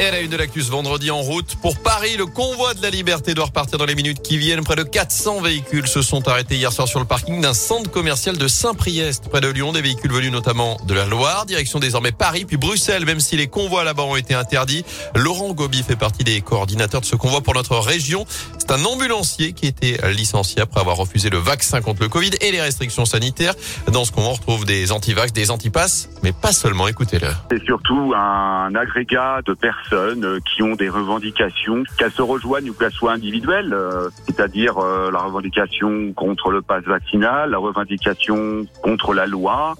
Et à la une de l'actus vendredi en route pour Paris, le convoi de la liberté doit repartir dans les minutes qui viennent. Près de 400 véhicules se sont arrêtés hier soir sur le parking d'un centre commercial de Saint-Priest, près de Lyon. Des véhicules venus notamment de la Loire, direction désormais Paris, puis Bruxelles, même si les convois là-bas ont été interdits. Laurent Gobi fait partie des coordinateurs de ce convoi pour notre région. C'est un ambulancier qui était licencié après avoir refusé le vaccin contre le Covid et les restrictions sanitaires. Dans ce convoi, on retrouve des antivax, des antipasses, mais pas seulement. Écoutez-le. C'est surtout un agrégat de personnes personnes euh, qui ont des revendications, qu'elles se rejoignent ou qu'elles soient individuelles, euh, c'est-à-dire euh, la revendication contre le pass vaccinal, la revendication contre la loi,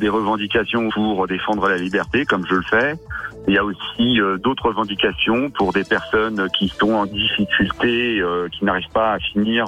des revendications pour défendre la liberté, comme je le fais. Il y a aussi d'autres revendications pour des personnes qui sont en difficulté, qui n'arrivent pas à finir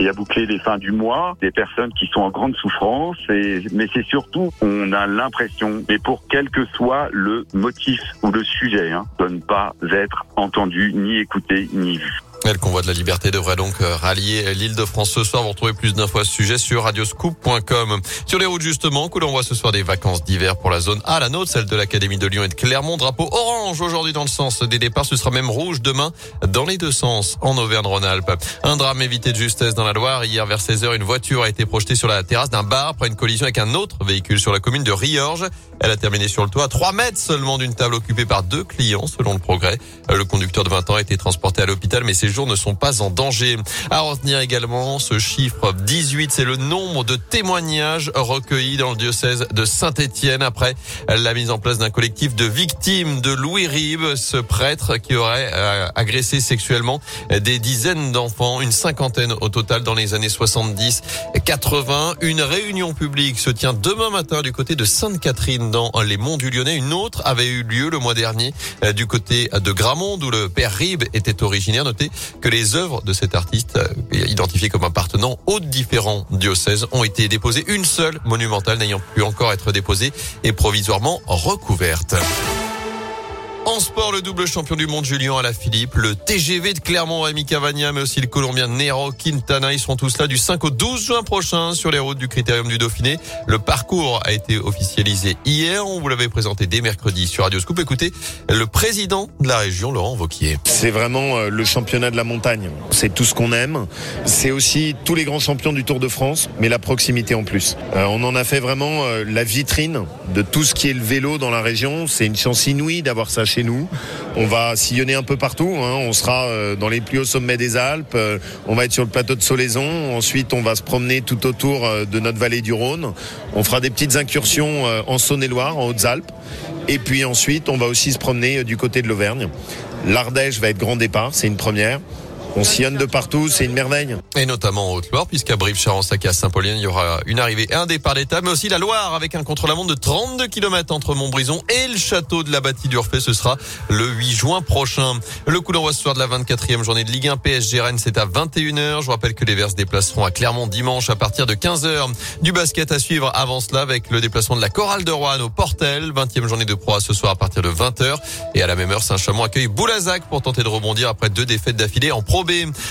et à boucler les fins du mois, des personnes qui sont en grande souffrance. Mais c'est surtout, on a l'impression, et pour quel que soit le motif ou le sujet, hein, de ne pas être entendu, ni écouté, ni vu. Le convoi de la liberté devrait donc euh, rallier l'île de France ce soir. Vous retrouvez plus d'infos à ce sujet sur radioscoop.com. Sur les routes justement, que l'on voit ce soir des vacances d'hiver pour la zone A, la nôtre, celle de l'Académie de Lyon et de Clermont. Drapeau orange aujourd'hui dans le sens des départs. Ce sera même rouge demain dans les deux sens en Auvergne-Rhône-Alpes. Un drame évité de justesse dans la Loire. Hier vers 16h, une voiture a été projetée sur la terrasse d'un bar après une collision avec un autre véhicule sur la commune de Riorges. Elle a terminé sur le toit à 3 mètres seulement d'une table occupée par deux clients selon le progrès. Le conducteur de 20 ans a été transporté à l'hôpital mais ses jours ne sont pas en danger. À retenir également ce chiffre 18, c'est le nombre de témoignages recueillis dans le diocèse de Saint-Étienne après la mise en place d'un collectif de victimes de Louis Ribe, ce prêtre qui aurait euh, agressé sexuellement des dizaines d'enfants, une cinquantaine au total dans les années 70 80. Une réunion publique se tient demain matin du côté de Sainte-Catherine dans les monts du Lyonnais. Une autre avait eu lieu le mois dernier euh, du côté de Gramont où le père Ribe était originaire. Notez que les œuvres de cet artiste, euh, identifié comme appartenant aux différents diocèses, ont été déposées. Une seule monumentale n'ayant pu encore être déposée et provisoirement recouverte. En sport, le double champion du monde Julien Alaphilippe, le TGV de Clermont Rémi Cavagna, mais aussi le Colombien Nero Quintana. Ils seront tous là du 5 au 12 juin prochain sur les routes du Critérium du Dauphiné. Le parcours a été officialisé hier. On vous l'avait présenté dès mercredi sur Radio Scoop. Écoutez, le président de la région, Laurent Vauquier. C'est vraiment euh, le championnat de la montagne. C'est tout ce qu'on aime. C'est aussi tous les grands champions du Tour de France, mais la proximité en plus. Euh, on en a fait vraiment euh, la vitrine de tout ce qui est le vélo dans la région. C'est une chance inouïe d'avoir ça chez nous. On va sillonner un peu partout. Hein. On sera euh, dans les plus hauts sommets des Alpes. Euh, on va être sur le plateau de Solaison. Ensuite, on va se promener tout autour euh, de notre vallée du Rhône. On fera des petites incursions en Saône-et-Loire, en Hautes-Alpes. Et puis ensuite, on va aussi se promener du côté de l'Auvergne. L'Ardèche va être grand départ, c'est une première. On sillonne de partout, c'est une merveille. Et notamment en Haute-Loire, puisqu'à Brive-Charensac à Saint-Paulien, il y aura une arrivée et un départ d'étape, mais aussi la Loire avec un contre-la-montre de 32 km entre Montbrison et le château de la Bâtie d'Urfé. Ce sera le 8 juin prochain. Le coup d'envoi ce soir de la 24e journée de Ligue 1 PSG Rennes, c'est à 21h. Je rappelle que les Verts se déplaceront à Clermont dimanche à partir de 15h. Du basket à suivre avant cela avec le déplacement de la Chorale de Rouen au Portel. 20e journée de proie ce soir à partir de 20h. Et à la même heure, Saint-Chamond accueille Boulazac pour tenter de rebondir après deux défaites d'affilée en Pro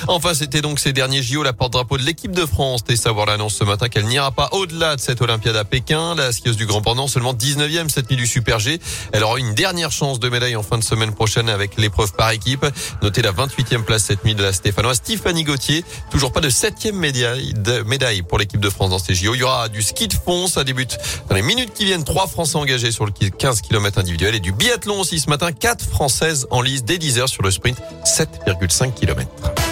Enfin, c'était donc ces derniers JO, la porte-drapeau de l'équipe de France. Et savoir l'annonce ce matin qu'elle n'ira pas au-delà de cette Olympiade à Pékin. La skieuse du Grand Pendant, seulement 19e cette nuit du Super G. Elle aura une dernière chance de médaille en fin de semaine prochaine avec l'épreuve par équipe. Notez la 28e place cette nuit de la Stéphanoise Stéphanie Gauthier. Toujours pas de 7e médaille, pour l'équipe de France dans ces JO. Il y aura du ski de fond. Ça débute dans les minutes qui viennent. Trois Français engagés sur le 15 km individuel et du biathlon aussi ce matin. Quatre Françaises en lice dès 10 heures sur le sprint. 7,5 km. Yeah.